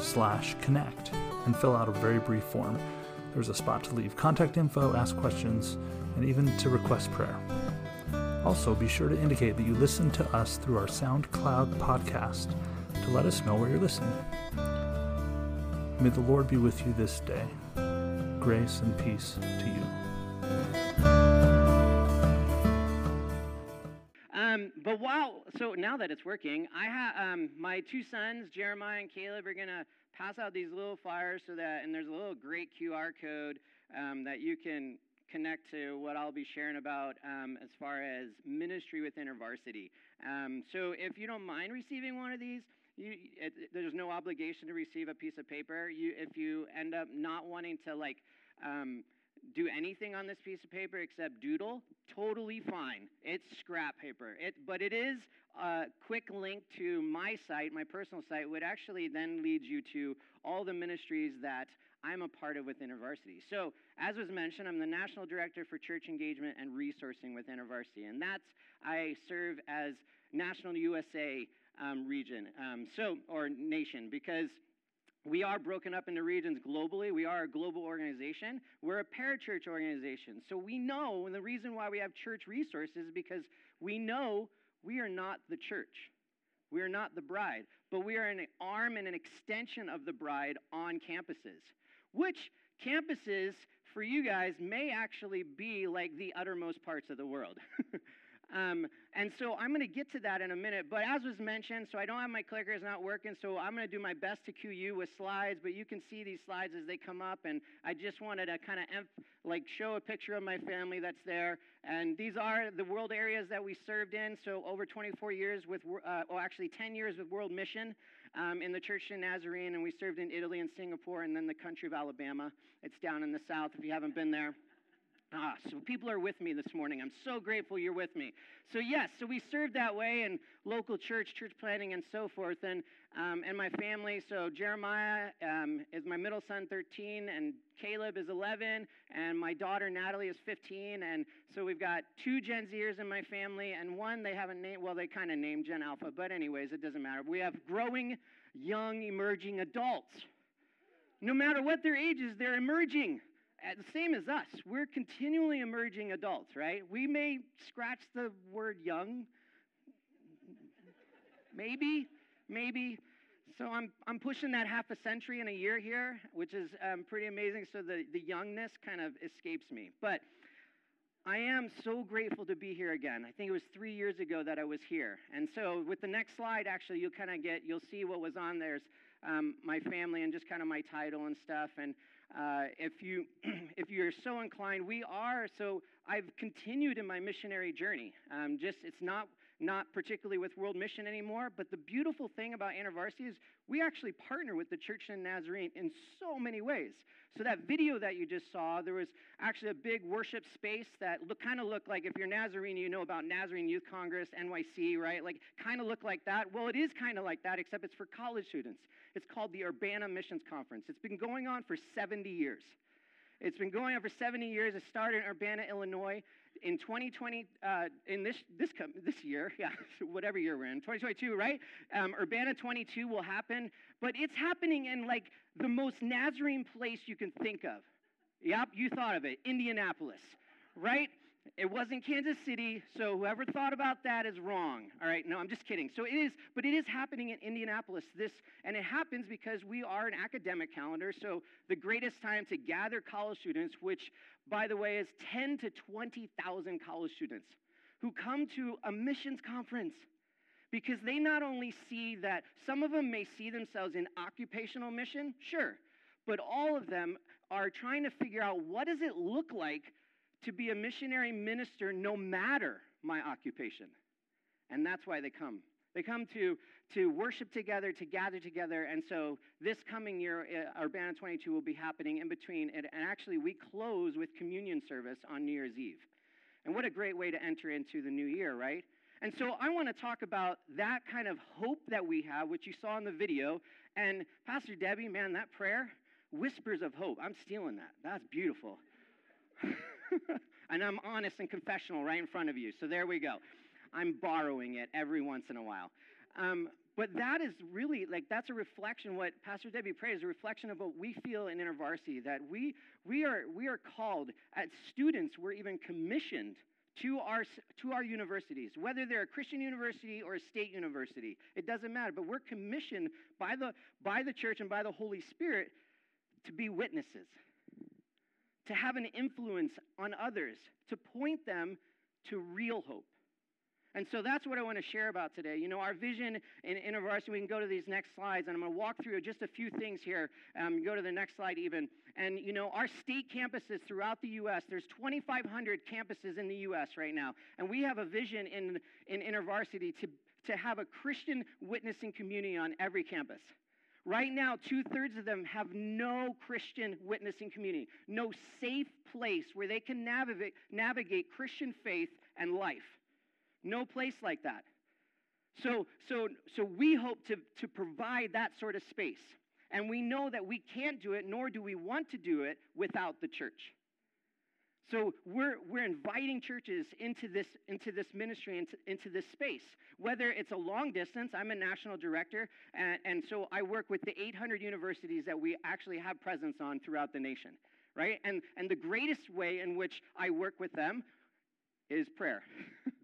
slash connect and fill out a very brief form. There's a spot to leave contact info, ask questions, and even to request prayer. Also, be sure to indicate that you listen to us through our SoundCloud podcast to let us know where you're listening. May the Lord be with you this day. Grace and peace to you. Now that it's working, I have um, my two sons, Jeremiah and Caleb, are gonna pass out these little flyers so that, and there's a little great QR code um, that you can connect to what I'll be sharing about um, as far as ministry with InterVarsity. Um, so if you don't mind receiving one of these, you, it, there's no obligation to receive a piece of paper. You, if you end up not wanting to like um, do anything on this piece of paper except doodle, totally fine. It's scrap paper. It, but it is a quick link to my site, my personal site, would actually then lead you to all the ministries that I'm a part of with InterVarsity. So, as was mentioned, I'm the National Director for Church Engagement and Resourcing with InterVarsity, and that's I serve as National USA um, region, um, so or nation, because we are broken up into regions globally. We are a global organization. We're a parachurch organization. So we know, and the reason why we have church resources is because we know we are not the church. We are not the bride, but we are an arm and an extension of the bride on campuses, which campuses for you guys may actually be like the uttermost parts of the world. Um, and so I'm going to get to that in a minute. But as was mentioned, so I don't have my clicker, it's not working. So I'm going to do my best to cue you with slides. But you can see these slides as they come up. And I just wanted to kind of like show a picture of my family that's there. And these are the world areas that we served in. So over 24 years with, uh, oh, actually 10 years with World Mission um, in the Church in Nazarene. And we served in Italy and Singapore and then the country of Alabama. It's down in the south if you haven't been there. Ah, so people are with me this morning. I'm so grateful you're with me. So yes, so we serve that way in local church, church planning, and so forth. And um, and my family. So Jeremiah um, is my middle son, 13, and Caleb is 11, and my daughter Natalie is 15. And so we've got two Gen Zers in my family, and one they haven't named. Well, they kind of named Gen Alpha, but anyways, it doesn't matter. We have growing, young, emerging adults. No matter what their ages, they're emerging the same as us. We're continually emerging adults, right? We may scratch the word young, maybe, maybe. So I'm, I'm pushing that half a century in a year here, which is um, pretty amazing. So the, the youngness kind of escapes me. But I am so grateful to be here again. I think it was three years ago that I was here. And so with the next slide, actually, you'll kind of get, you'll see what was on there's um, my family and just kind of my title and stuff. And uh, if you if you're so inclined, we are. So I've continued in my missionary journey. Um, just it's not not particularly with World Mission anymore. But the beautiful thing about InterVarsity is we actually partner with the Church in Nazarene in so many ways. So that video that you just saw, there was actually a big worship space that look, kind of looked like if you're Nazarene, you know about Nazarene Youth Congress, NYC, right? Like kind of look like that. Well, it is kind of like that, except it's for college students. It's called the Urbana Missions Conference. It's been going on for 70 years. It's been going on for 70 years. It started in Urbana, Illinois. In 2020, uh, in this this this year, yeah, whatever year we're in, 2022, right? Um, Urbana 22 will happen, but it's happening in like the most Nazarene place you can think of. Yep, you thought of it, Indianapolis, right? It wasn't Kansas City, so whoever thought about that is wrong. All right, no, I'm just kidding. So it is, but it is happening in Indianapolis. This, and it happens because we are an academic calendar. So the greatest time to gather college students, which, by the way, is 10 to 20,000 college students who come to a missions conference because they not only see that some of them may see themselves in occupational mission, sure, but all of them are trying to figure out what does it look like to be a missionary minister no matter my occupation. And that's why they come. They come to, to worship together, to gather together. And so this coming year, uh, Urbana 22 will be happening in between. And, and actually, we close with communion service on New Year's Eve. And what a great way to enter into the new year, right? And so I want to talk about that kind of hope that we have, which you saw in the video. And Pastor Debbie, man, that prayer, whispers of hope. I'm stealing that. That's beautiful. and I'm honest and confessional right in front of you. So there we go. I'm borrowing it every once in a while. Um, but that is really like that's a reflection. What Pastor Debbie prayed is a reflection of what we feel in InterVarsity. That we we are we are called as students. We're even commissioned to our to our universities, whether they're a Christian university or a state university. It doesn't matter. But we're commissioned by the by the church and by the Holy Spirit to be witnesses, to have an influence on others, to point them to real hope. And so that's what I want to share about today. You know, our vision in InterVarsity, we can go to these next slides, and I'm going to walk through just a few things here. Um, go to the next slide, even. And, you know, our state campuses throughout the U.S., there's 2,500 campuses in the U.S. right now. And we have a vision in, in InterVarsity to, to have a Christian witnessing community on every campus. Right now, two thirds of them have no Christian witnessing community, no safe place where they can navigate, navigate Christian faith and life. No place like that. So, so, so we hope to, to provide that sort of space. And we know that we can't do it, nor do we want to do it without the church. So we're, we're inviting churches into this, into this ministry, into, into this space. Whether it's a long distance, I'm a national director, and, and so I work with the 800 universities that we actually have presence on throughout the nation, right? And, and the greatest way in which I work with them is prayer.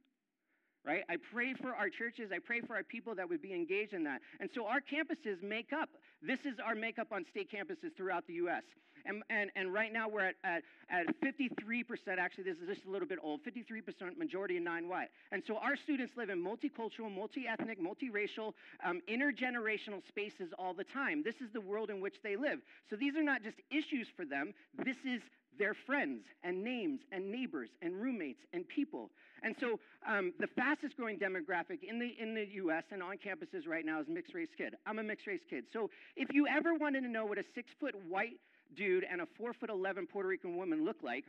right? I pray for our churches. I pray for our people that would be engaged in that. And so our campuses make up, this is our makeup on state campuses throughout the U.S. And, and, and right now we're at, at, at 53%, actually, this is just a little bit old, 53% majority in non-white. And so our students live in multicultural, multi-ethnic, multiracial, um, intergenerational spaces all the time. This is the world in which they live. So these are not just issues for them. This is their friends and names and neighbors and roommates and people. And so um, the fastest growing demographic in the, in the US and on campuses right now is mixed race kid. I'm a mixed race kid. So if you ever wanted to know what a six foot white dude and a four foot 11 Puerto Rican woman look like,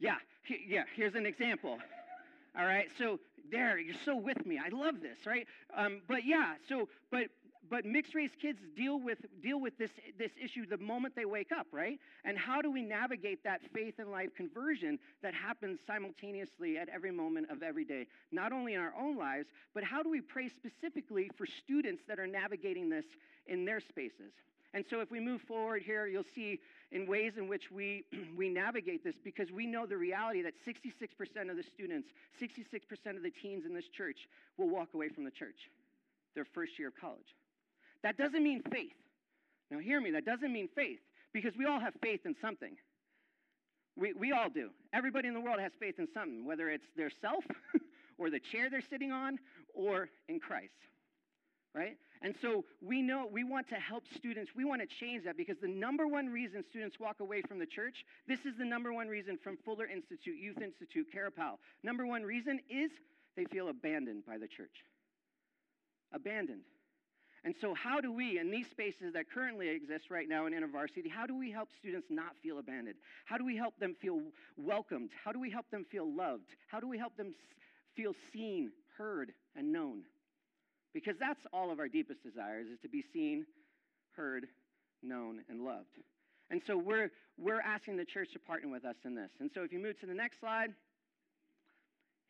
yeah, he, yeah, here's an example. All right, so there, you're so with me. I love this, right? Um, but yeah, so, but but mixed race kids deal with deal with this this issue the moment they wake up right? And how do we navigate that faith and life conversion that happens simultaneously at every moment of every day? Not only in our own lives but how do we pray specifically for students that are navigating this in their spaces? And so if we move forward here you'll see in ways in which we we navigate this because we know the reality that 66% of the students 66% of the teens in this church will walk away from the church their first year of college that doesn't mean faith. Now, hear me, that doesn't mean faith because we all have faith in something. We, we all do. Everybody in the world has faith in something, whether it's their self or the chair they're sitting on or in Christ. Right? And so we know we want to help students. We want to change that because the number one reason students walk away from the church, this is the number one reason from Fuller Institute, Youth Institute, Kara Powell. Number one reason is they feel abandoned by the church. Abandoned. And so, how do we, in these spaces that currently exist right now in InterVarsity, how do we help students not feel abandoned? How do we help them feel welcomed? How do we help them feel loved? How do we help them feel seen, heard, and known? Because that's all of our deepest desires is to be seen, heard, known, and loved. And so we're, we're asking the church to partner with us in this. And so if you move to the next slide,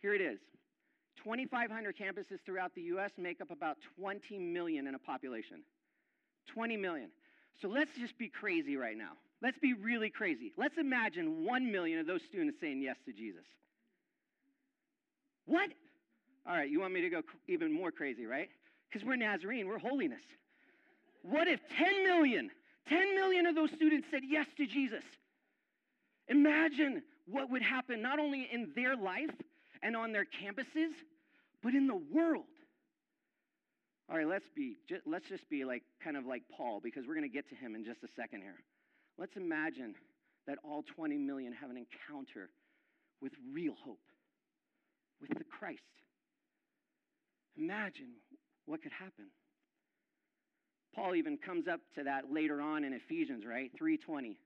here it is. 2,500 campuses throughout the U.S. make up about 20 million in a population. 20 million. So let's just be crazy right now. Let's be really crazy. Let's imagine 1 million of those students saying yes to Jesus. What? All right, you want me to go even more crazy, right? Because we're Nazarene, we're holiness. What if 10 million, 10 million of those students said yes to Jesus? Imagine what would happen not only in their life, and on their campuses, but in the world. All right, let's be let's just be like kind of like Paul because we're going to get to him in just a second here. Let's imagine that all 20 million have an encounter with real hope, with the Christ. Imagine what could happen. Paul even comes up to that later on in Ephesians, right? 3:20.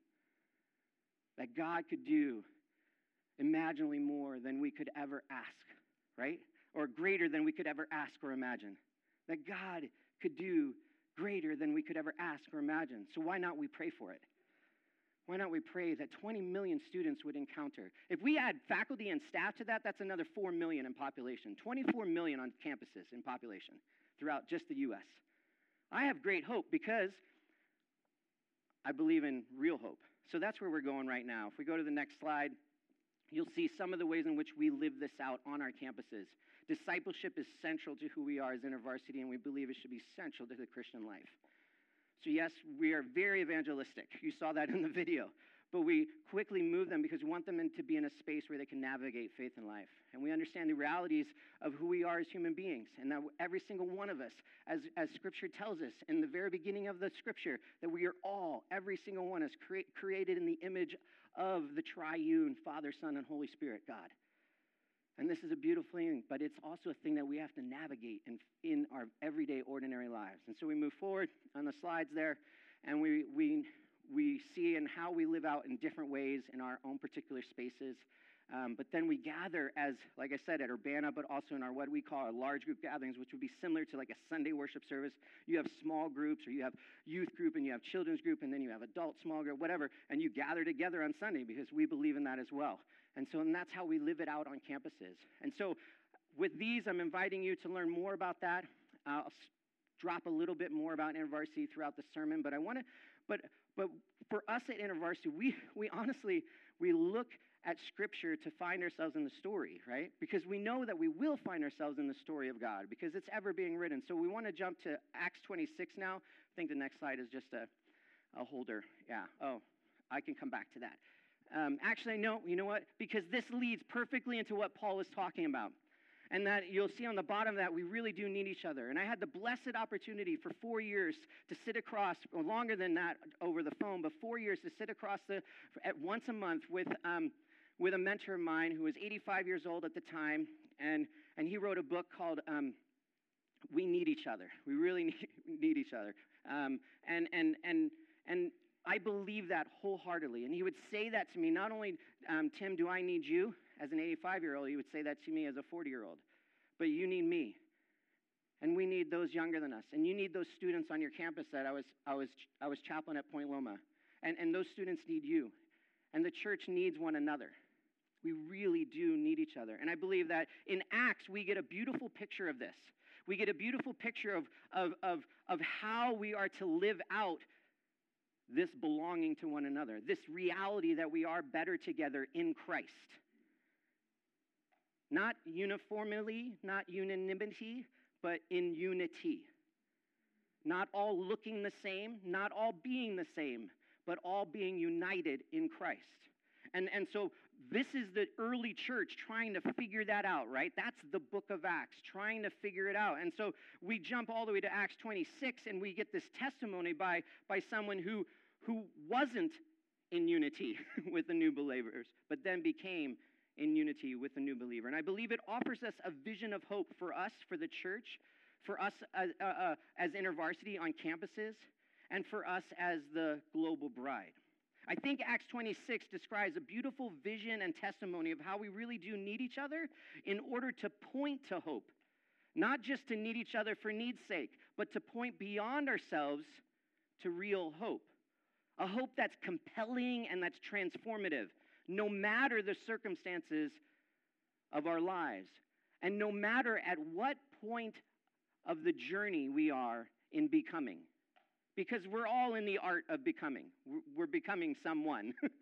That God could do imaginably more than we could ever ask, right? Or greater than we could ever ask or imagine. That God could do greater than we could ever ask or imagine. So why not we pray for it? Why not we pray that 20 million students would encounter? If we add faculty and staff to that, that's another 4 million in population. 24 million on campuses in population throughout just the US. I have great hope because I believe in real hope. So that's where we're going right now. If we go to the next slide, you'll see some of the ways in which we live this out on our campuses. Discipleship is central to who we are as InterVarsity, and we believe it should be central to the Christian life. So, yes, we are very evangelistic. You saw that in the video. But we quickly move them because we want them to be in a space where they can navigate faith and life. And we understand the realities of who we are as human beings. And that every single one of us, as, as Scripture tells us in the very beginning of the Scripture, that we are all, every single one, is cre- created in the image of the triune Father, Son, and Holy Spirit, God. And this is a beautiful thing, but it's also a thing that we have to navigate in, in our everyday, ordinary lives. And so we move forward on the slides there, and we, we, we see in how we live out in different ways in our own particular spaces. Um, but then we gather as, like I said, at Urbana, but also in our what we call our large group gatherings, which would be similar to like a Sunday worship service. You have small groups, or you have youth group, and you have children's group, and then you have adult small group, whatever, and you gather together on Sunday because we believe in that as well. And so, and that's how we live it out on campuses. And so, with these, I'm inviting you to learn more about that. I'll drop a little bit more about InterVarsity throughout the sermon, but I want to, but but for us at InterVarsity, we we honestly we look at Scripture to find ourselves in the story, right? Because we know that we will find ourselves in the story of God because it's ever being written. So we want to jump to Acts 26 now. I think the next slide is just a, a holder. Yeah. Oh, I can come back to that. Um, actually, no, you know what? Because this leads perfectly into what Paul is talking about. And that you'll see on the bottom of that we really do need each other. And I had the blessed opportunity for four years to sit across, or longer than that over the phone, but four years to sit across the, at once a month with, um, with a mentor of mine who was 85 years old at the time. And, and he wrote a book called um, We Need Each Other. We really need, need each other. Um, and, and, and, and I believe that wholeheartedly. And he would say that to me not only, um, Tim, do I need you as an 85 year old, you would say that to me as a 40 year old, but you need me. And we need those younger than us. And you need those students on your campus that I was, I was, I was chaplain at Point Loma. And, and those students need you. And the church needs one another. We really do need each other. And I believe that in Acts, we get a beautiful picture of this. We get a beautiful picture of, of, of, of how we are to live out this belonging to one another, this reality that we are better together in Christ. Not uniformly, not unanimity, but in unity. Not all looking the same, not all being the same, but all being united in Christ. And, and so this is the early church trying to figure that out, right? That's the book of Acts, trying to figure it out. And so we jump all the way to Acts 26 and we get this testimony by, by someone who, who wasn't in unity with the new believers, but then became in unity with the new believer. And I believe it offers us a vision of hope for us, for the church, for us as, uh, uh, as InterVarsity on campuses, and for us as the global bride. I think Acts 26 describes a beautiful vision and testimony of how we really do need each other in order to point to hope. Not just to need each other for need's sake, but to point beyond ourselves to real hope. A hope that's compelling and that's transformative, no matter the circumstances of our lives, and no matter at what point of the journey we are in becoming because we're all in the art of becoming. We're becoming someone.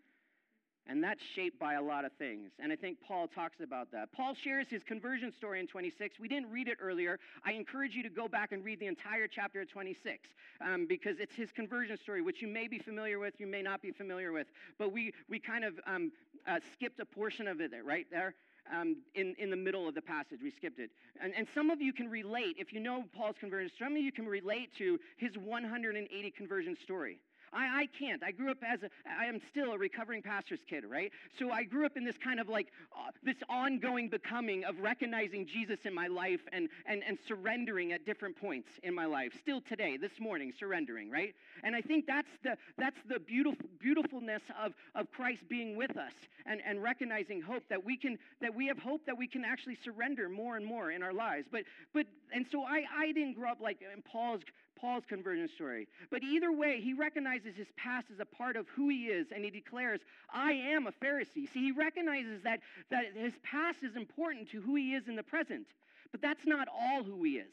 and that's shaped by a lot of things. And I think Paul talks about that. Paul shares his conversion story in 26. We didn't read it earlier. I encourage you to go back and read the entire chapter of 26 um, because it's his conversion story, which you may be familiar with, you may not be familiar with. But we, we kind of um, uh, skipped a portion of it right there um, in, in the middle of the passage. We skipped it. And, and some of you can relate, if you know Paul's conversion, story, some of you can relate to his 180 conversion story. I, I can't. I grew up as a, I am still a recovering pastor's kid, right? So I grew up in this kind of like, uh, this ongoing becoming of recognizing Jesus in my life and, and, and surrendering at different points in my life. Still today, this morning, surrendering, right? And I think that's the, that's the beautiful, beautifulness of, of Christ being with us and, and recognizing hope that we can, that we have hope that we can actually surrender more and more in our lives. But, but, and so I, I didn't grow up like in Paul's Paul's conversion story. But either way, he recognizes his past as a part of who he is, and he declares, I am a Pharisee. See, he recognizes that, that his past is important to who he is in the present, but that's not all who he is.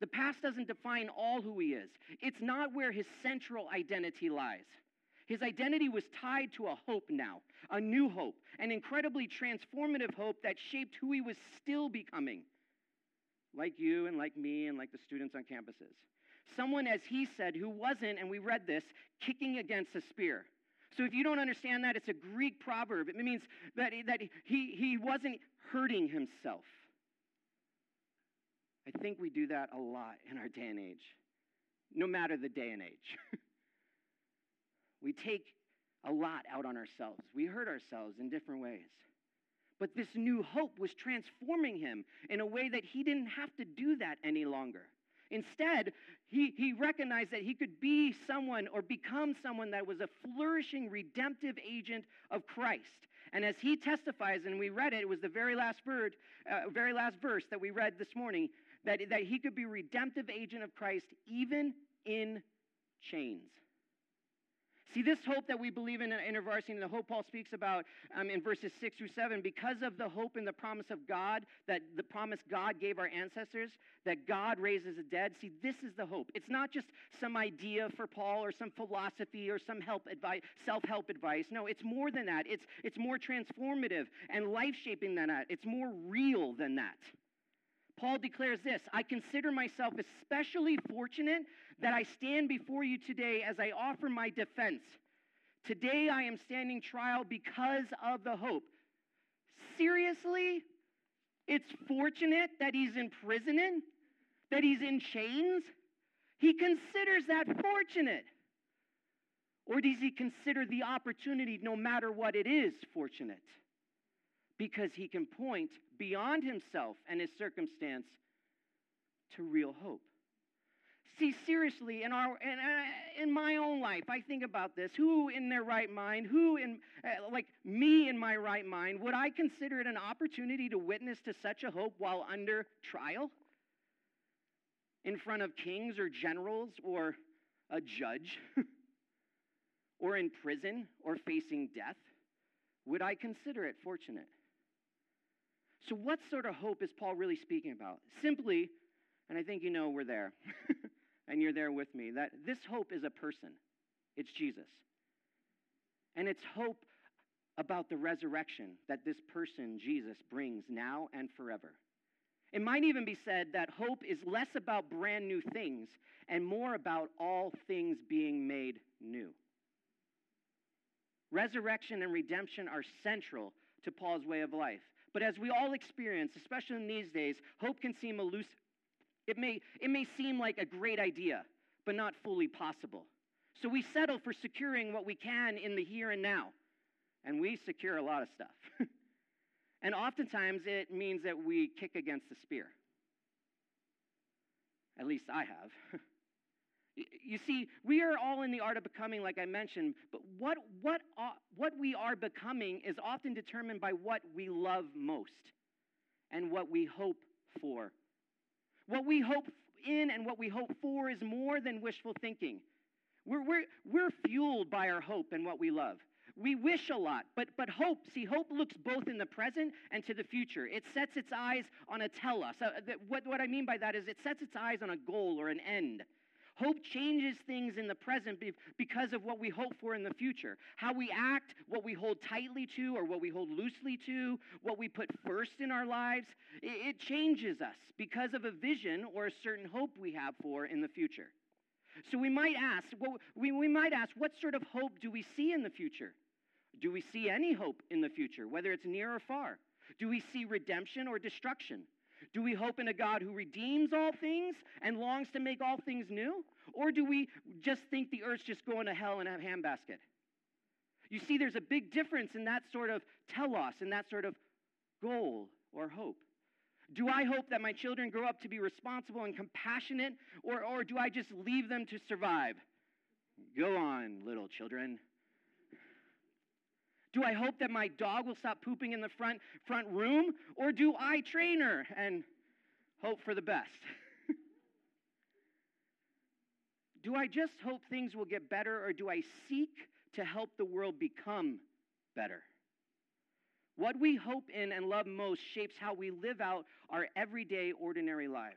The past doesn't define all who he is, it's not where his central identity lies. His identity was tied to a hope now, a new hope, an incredibly transformative hope that shaped who he was still becoming like you and like me and like the students on campuses. Someone, as he said, who wasn't, and we read this, kicking against a spear. So if you don't understand that, it's a Greek proverb. It means that, that he, he wasn't hurting himself. I think we do that a lot in our day and age, no matter the day and age. we take a lot out on ourselves, we hurt ourselves in different ways. But this new hope was transforming him in a way that he didn't have to do that any longer. Instead, he, he recognized that he could be someone or become someone that was a flourishing redemptive agent of Christ. And as he testifies, and we read it, it was the very last, word, uh, very last verse that we read this morning, that, that he could be redemptive agent of Christ even in chains. See, this hope that we believe in in InterVarsity and the hope Paul speaks about um, in verses 6 through 7, because of the hope and the promise of God, that the promise God gave our ancestors, that God raises the dead, see, this is the hope. It's not just some idea for Paul or some philosophy or some help advice, self-help advice. No, it's more than that. It's, it's more transformative and life-shaping than that. It's more real than that. Paul declares this I consider myself especially fortunate that I stand before you today as I offer my defense. Today I am standing trial because of the hope. Seriously? It's fortunate that he's in prison, that he's in chains? He considers that fortunate. Or does he consider the opportunity, no matter what it is, fortunate? Because he can point beyond himself and his circumstance to real hope. See, seriously, in, our, in, uh, in my own life, I think about this. Who in their right mind, who in, uh, like me in my right mind, would I consider it an opportunity to witness to such a hope while under trial? In front of kings or generals or a judge? or in prison or facing death? Would I consider it fortunate? So, what sort of hope is Paul really speaking about? Simply, and I think you know we're there. and you're there with me, that this hope is a person. It's Jesus. And it's hope about the resurrection that this person, Jesus, brings now and forever. It might even be said that hope is less about brand new things and more about all things being made new. Resurrection and redemption are central to Paul's way of life. But as we all experience, especially in these days, hope can seem elusive, it may, it may seem like a great idea, but not fully possible. So we settle for securing what we can in the here and now. And we secure a lot of stuff. and oftentimes it means that we kick against the spear. At least I have. you see, we are all in the art of becoming, like I mentioned, but what, what, uh, what we are becoming is often determined by what we love most and what we hope for what we hope in and what we hope for is more than wishful thinking. We're, we're, we're fueled by our hope and what we love. We wish a lot, but, but hope, see, hope looks both in the present and to the future. It sets its eyes on a telos. Uh, what, what I mean by that is it sets its eyes on a goal or an end. Hope changes things in the present because of what we hope for in the future. How we act, what we hold tightly to or what we hold loosely to, what we put first in our lives, it changes us because of a vision or a certain hope we have for in the future. So we might ask, we might ask, what sort of hope do we see in the future? Do we see any hope in the future, whether it's near or far? Do we see redemption or destruction? Do we hope in a God who redeems all things and longs to make all things new? Or do we just think the earth's just going to hell in a handbasket? You see, there's a big difference in that sort of telos, in that sort of goal or hope. Do I hope that my children grow up to be responsible and compassionate, or, or do I just leave them to survive? Go on, little children. Do I hope that my dog will stop pooping in the front, front room, or do I train her and hope for the best? do I just hope things will get better, or do I seek to help the world become better? What we hope in and love most shapes how we live out our everyday, ordinary lives.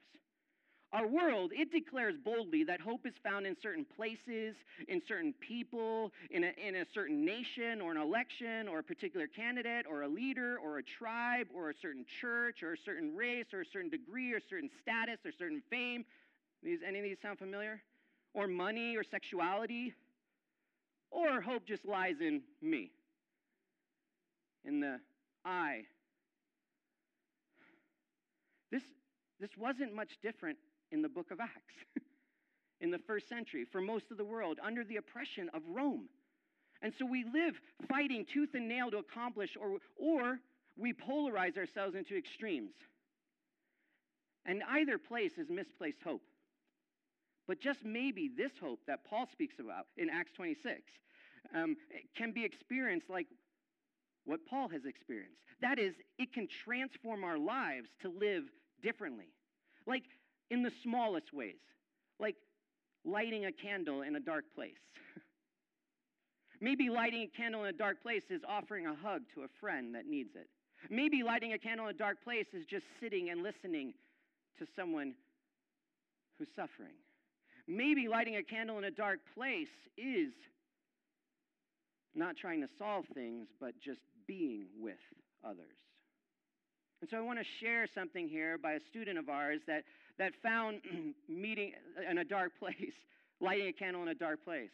Our world, it declares boldly that hope is found in certain places, in certain people, in a, in a certain nation or an election or a particular candidate or a leader or a tribe or a certain church or a certain race or a certain degree or certain status or certain fame. These, any of these sound familiar? Or money or sexuality? Or hope just lies in me, in the I. This, this wasn't much different in the book of Acts in the first century for most of the world under the oppression of Rome. And so we live fighting tooth and nail to accomplish, or, or we polarize ourselves into extremes. And either place is misplaced hope. But just maybe this hope that Paul speaks about in Acts 26 um, can be experienced like what Paul has experienced. That is, it can transform our lives to live differently. Like in the smallest ways, like lighting a candle in a dark place. Maybe lighting a candle in a dark place is offering a hug to a friend that needs it. Maybe lighting a candle in a dark place is just sitting and listening to someone who's suffering. Maybe lighting a candle in a dark place is not trying to solve things, but just being with others. And so I want to share something here by a student of ours that, that found meeting uh, in a dark place, lighting a candle in a dark place.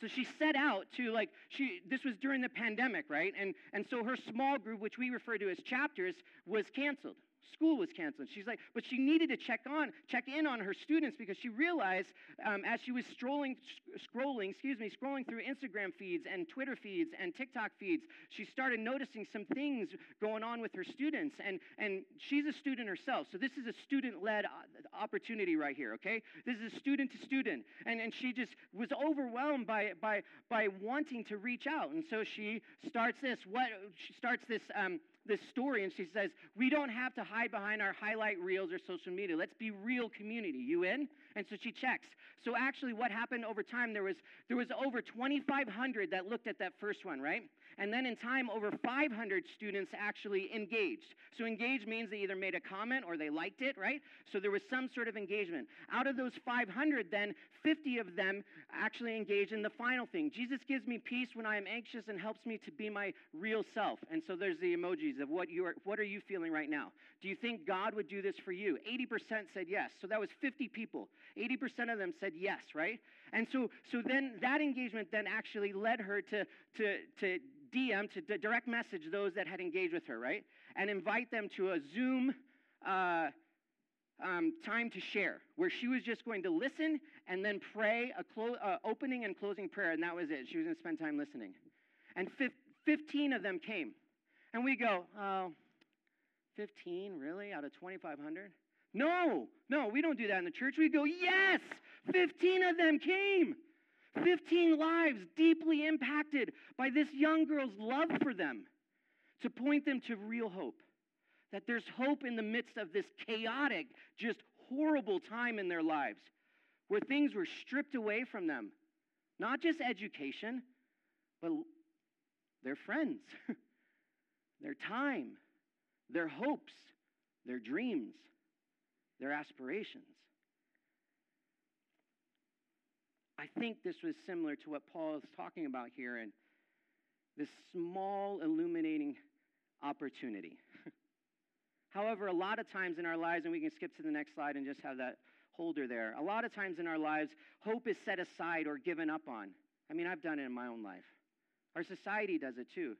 So she set out to like she this was during the pandemic, right? And and so her small group, which we refer to as chapters, was canceled school was canceled. She's like, but she needed to check on, check in on her students because she realized um, as she was strolling, scrolling, excuse me, scrolling through Instagram feeds and Twitter feeds and TikTok feeds, she started noticing some things going on with her students. And, and she's a student herself. So this is a student-led uh, opportunity right here, okay? This is a student to student. And, and she just was overwhelmed by, by, by wanting to reach out. And so she starts this, what, she starts this, um, this story and she says, We don't have to hide behind our highlight reels or social media. Let's be real community. You in? And so she checks. So actually, what happened over time, there was, there was over 2,500 that looked at that first one, right? And then in time, over 500 students actually engaged. So engaged means they either made a comment or they liked it, right? So there was some sort of engagement. Out of those 500, then 50 of them actually engaged in the final thing. Jesus gives me peace when I am anxious and helps me to be my real self. And so there's the emojis of what you are, what are you feeling right now? Do you think God would do this for you? 80% said yes. So that was 50 people. 80% of them said yes, right? And so, so then that engagement then actually led her to, to, to DM, to direct message those that had engaged with her, right? And invite them to a Zoom uh, um, time to share, where she was just going to listen and then pray a clo- uh, opening and closing prayer, and that was it. She was going to spend time listening. And 15 of them came. And we go, oh, 15, really, out of 2,500? No, no, we don't do that in the church. We go, yes, 15 of them came. 15 lives deeply impacted by this young girl's love for them to point them to real hope. That there's hope in the midst of this chaotic, just horrible time in their lives where things were stripped away from them. Not just education, but their friends, their time, their hopes, their dreams, their aspirations. I think this was similar to what Paul is talking about here in this small illuminating opportunity. However, a lot of times in our lives, and we can skip to the next slide and just have that holder there. A lot of times in our lives, hope is set aside or given up on. I mean, I've done it in my own life. Our society does it too.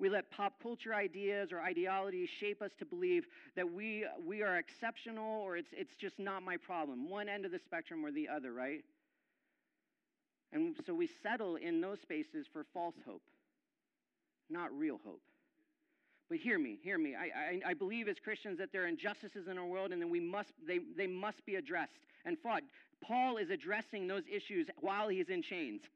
We let pop culture ideas or ideologies shape us to believe that we, we are exceptional or it's, it's just not my problem. One end of the spectrum or the other, right? And so we settle in those spaces for false hope, not real hope. But hear me, hear me. I, I, I, believe as Christians that there are injustices in our world and then we must, they, they must be addressed and fought. Paul is addressing those issues while he's in chains.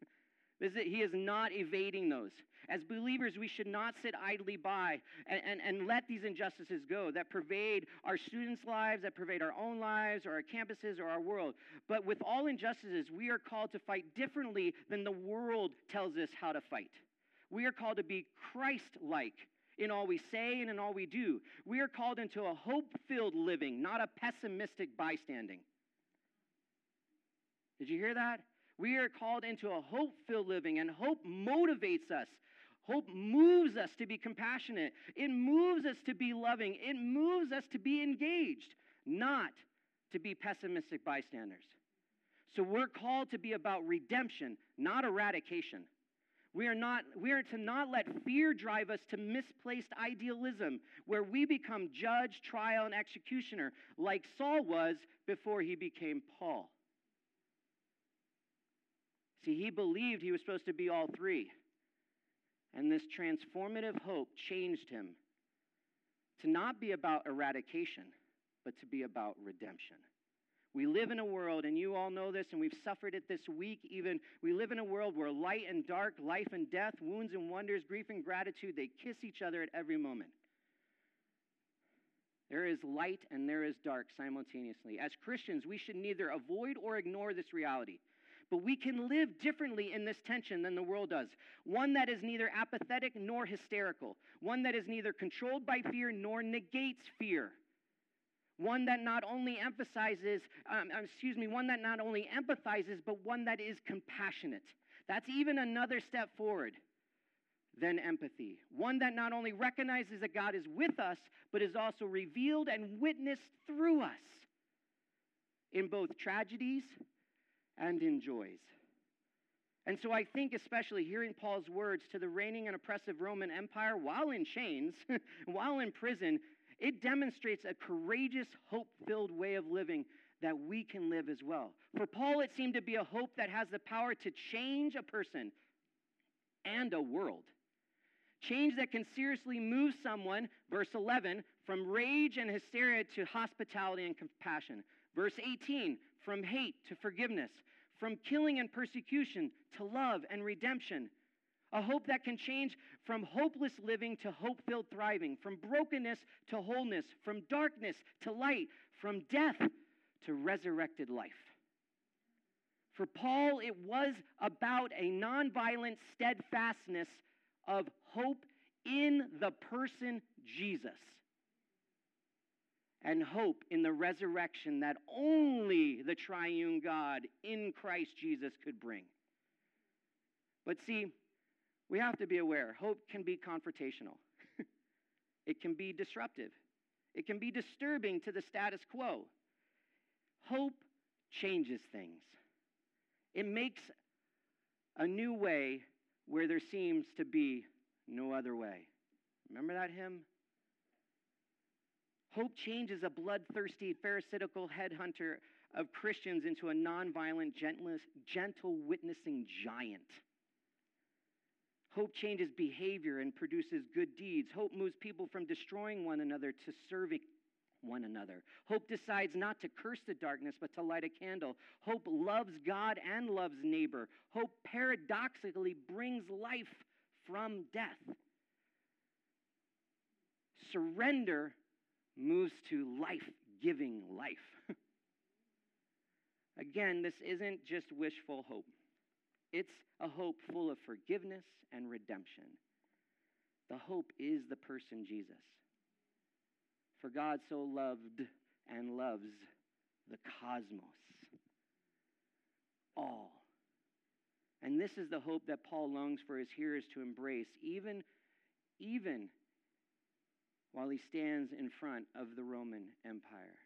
he is not evading those. As believers, we should not sit idly by and, and, and let these injustices go that pervade our students' lives, that pervade our own lives, or our campuses, or our world. But with all injustices, we are called to fight differently than the world tells us how to fight. We are called to be Christ like in all we say and in all we do. We are called into a hope filled living, not a pessimistic bystanding. Did you hear that? We are called into a hope filled living, and hope motivates us. Hope moves us to be compassionate. It moves us to be loving. It moves us to be engaged, not to be pessimistic bystanders. So we're called to be about redemption, not eradication. We are, not, we are to not let fear drive us to misplaced idealism where we become judge, trial, and executioner like Saul was before he became Paul. See, he believed he was supposed to be all three. And this transformative hope changed him to not be about eradication, but to be about redemption. We live in a world, and you all know this, and we've suffered it this week even. We live in a world where light and dark, life and death, wounds and wonders, grief and gratitude, they kiss each other at every moment. There is light and there is dark simultaneously. As Christians, we should neither avoid or ignore this reality. But we can live differently in this tension than the world does. One that is neither apathetic nor hysterical. One that is neither controlled by fear nor negates fear. One that not only emphasizes, um, um, excuse me, one that not only empathizes, but one that is compassionate. That's even another step forward than empathy. One that not only recognizes that God is with us, but is also revealed and witnessed through us in both tragedies and in joys. And so I think, especially hearing Paul's words to the reigning and oppressive Roman Empire while in chains, while in prison, it demonstrates a courageous, hope filled way of living that we can live as well. For Paul, it seemed to be a hope that has the power to change a person and a world. Change that can seriously move someone, verse 11, from rage and hysteria to hospitality and compassion. Verse 18, from hate to forgiveness, from killing and persecution to love and redemption. A hope that can change from hopeless living to hope filled thriving, from brokenness to wholeness, from darkness to light, from death to resurrected life. For Paul, it was about a nonviolent steadfastness of hope in the person Jesus and hope in the resurrection that only the triune God in Christ Jesus could bring. But see, we have to be aware hope can be confrontational, it can be disruptive, it can be disturbing to the status quo. Hope changes things, it makes a new way where there seems to be no other way. Remember that hymn? Hope changes a bloodthirsty, pharisaical headhunter of Christians into a nonviolent, gentle witnessing giant. Hope changes behavior and produces good deeds. Hope moves people from destroying one another to serving one another. Hope decides not to curse the darkness, but to light a candle. Hope loves God and loves neighbor. Hope paradoxically brings life from death. Surrender moves to life giving life. Again, this isn't just wishful hope, it's a hope full of forgiveness and redemption. The hope is the person Jesus. For God so loved and loves the cosmos, all. And this is the hope that Paul longs for his hearers to embrace, even, even while he stands in front of the Roman Empire.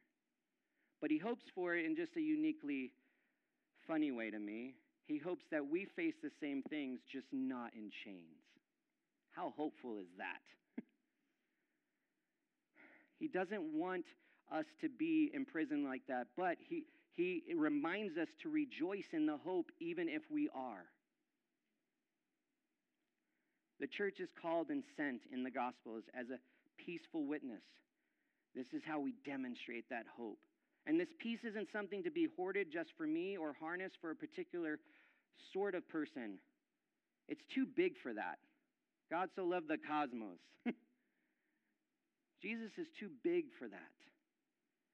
But he hopes for it in just a uniquely funny way to me. He hopes that we face the same things, just not in chains. How hopeful is that? he doesn't want us to be in prison like that, but he, he reminds us to rejoice in the hope even if we are. The church is called and sent in the Gospels as a peaceful witness. This is how we demonstrate that hope. And this peace isn't something to be hoarded just for me or harnessed for a particular sort of person. It's too big for that. God so loved the cosmos. Jesus is too big for that.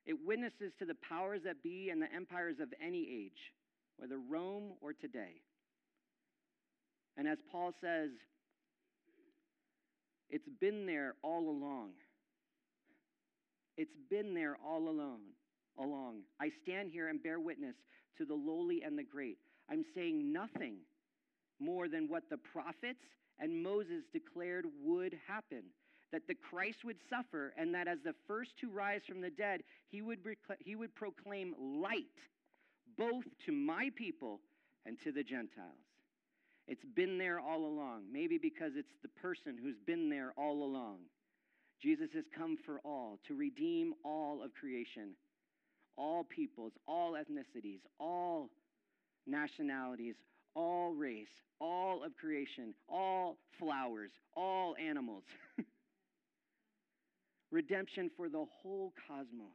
It witnesses to the powers that be and the empires of any age, whether Rome or today. And as Paul says, it's been there all along. It's been there all along. Along. I stand here and bear witness to the lowly and the great. I'm saying nothing more than what the prophets and Moses declared would happen that the Christ would suffer, and that as the first to rise from the dead, he would, he would proclaim light both to my people and to the Gentiles. It's been there all along, maybe because it's the person who's been there all along. Jesus has come for all, to redeem all of creation, all peoples, all ethnicities, all nationalities, all race, all of creation, all flowers, all animals. Redemption for the whole cosmos.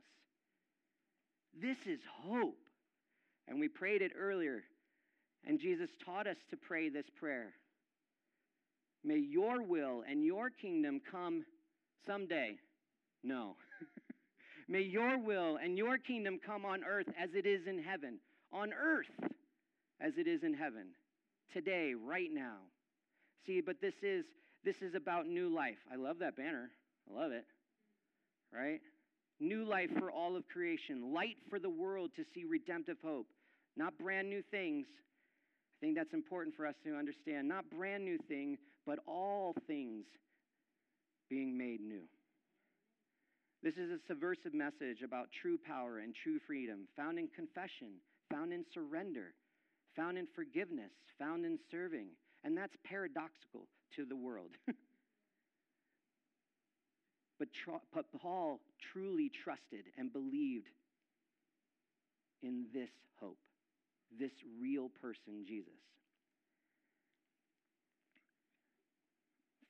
This is hope. And we prayed it earlier. Jesus taught us to pray this prayer May your will and your kingdom come someday. No. May your will and your kingdom come on earth as it is in heaven. On earth as it is in heaven. Today, right now. See, but this is this is about new life. I love that banner. I love it. Right? New life for all of creation, light for the world to see redemptive hope. Not brand new things, I think that's important for us to understand. Not brand new thing, but all things being made new. This is a subversive message about true power and true freedom, found in confession, found in surrender, found in forgiveness, found in serving. And that's paradoxical to the world. but, but Paul truly trusted and believed in this hope this real person, Jesus.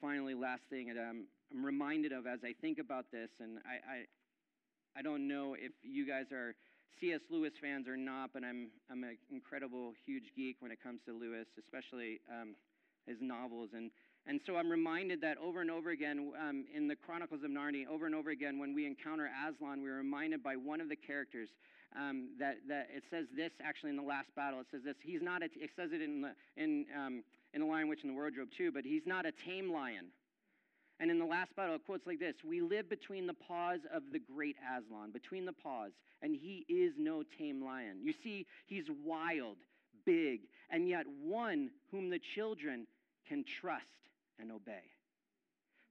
Finally, last thing that I'm, I'm reminded of as I think about this, and I, I, I don't know if you guys are C.S. Lewis fans or not, but I'm, I'm an incredible, huge geek when it comes to Lewis, especially um, his novels. And, and so I'm reminded that over and over again um, in the Chronicles of Narnia, over and over again, when we encounter Aslan, we're reminded by one of the characters um, that, that it says this actually in the last battle. It says this. He's not, a, it says it in the, in, um, in the Lion, Witch, and the Wardrobe too, but he's not a tame lion. And in the last battle, it quotes like this We live between the paws of the great Aslan, between the paws, and he is no tame lion. You see, he's wild, big, and yet one whom the children can trust and obey.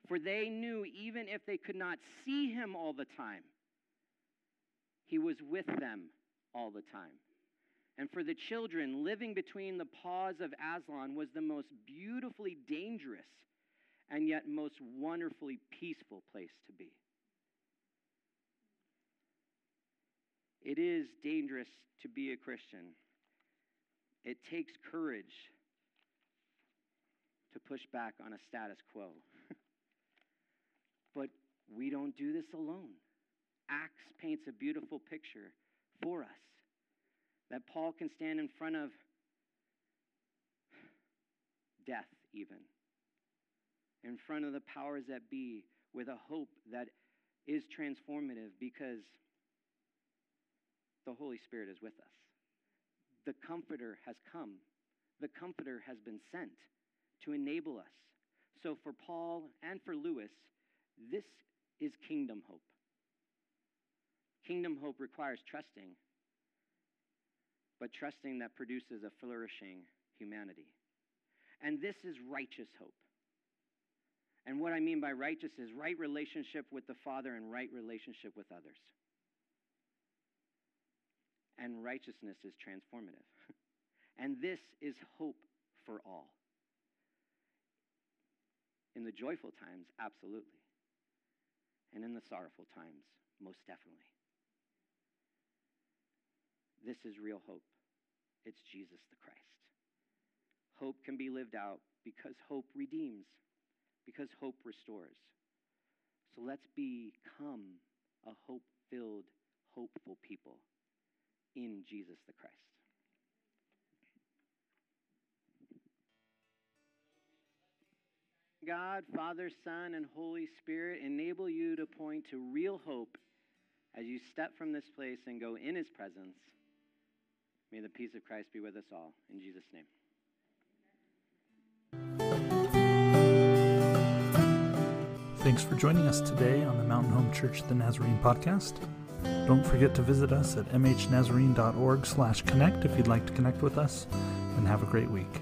For they knew even if they could not see him all the time, he was with them all the time. And for the children, living between the paws of Aslan was the most beautifully dangerous and yet most wonderfully peaceful place to be. It is dangerous to be a Christian. It takes courage to push back on a status quo. but we don't do this alone. Acts paints a beautiful picture for us that Paul can stand in front of death, even, in front of the powers that be, with a hope that is transformative because the Holy Spirit is with us. The Comforter has come, the Comforter has been sent to enable us. So, for Paul and for Lewis, this is kingdom hope. Kingdom hope requires trusting, but trusting that produces a flourishing humanity. And this is righteous hope. And what I mean by righteous is right relationship with the Father and right relationship with others. And righteousness is transformative. and this is hope for all. In the joyful times, absolutely. And in the sorrowful times, most definitely. This is real hope. It's Jesus the Christ. Hope can be lived out because hope redeems, because hope restores. So let's become a hope filled, hopeful people in Jesus the Christ. God, Father, Son, and Holy Spirit enable you to point to real hope as you step from this place and go in his presence. May the peace of Christ be with us all. In Jesus' name. Thanks for joining us today on the Mountain Home Church the Nazarene podcast. Don't forget to visit us at mhnazarene.org slash connect if you'd like to connect with us, and have a great week.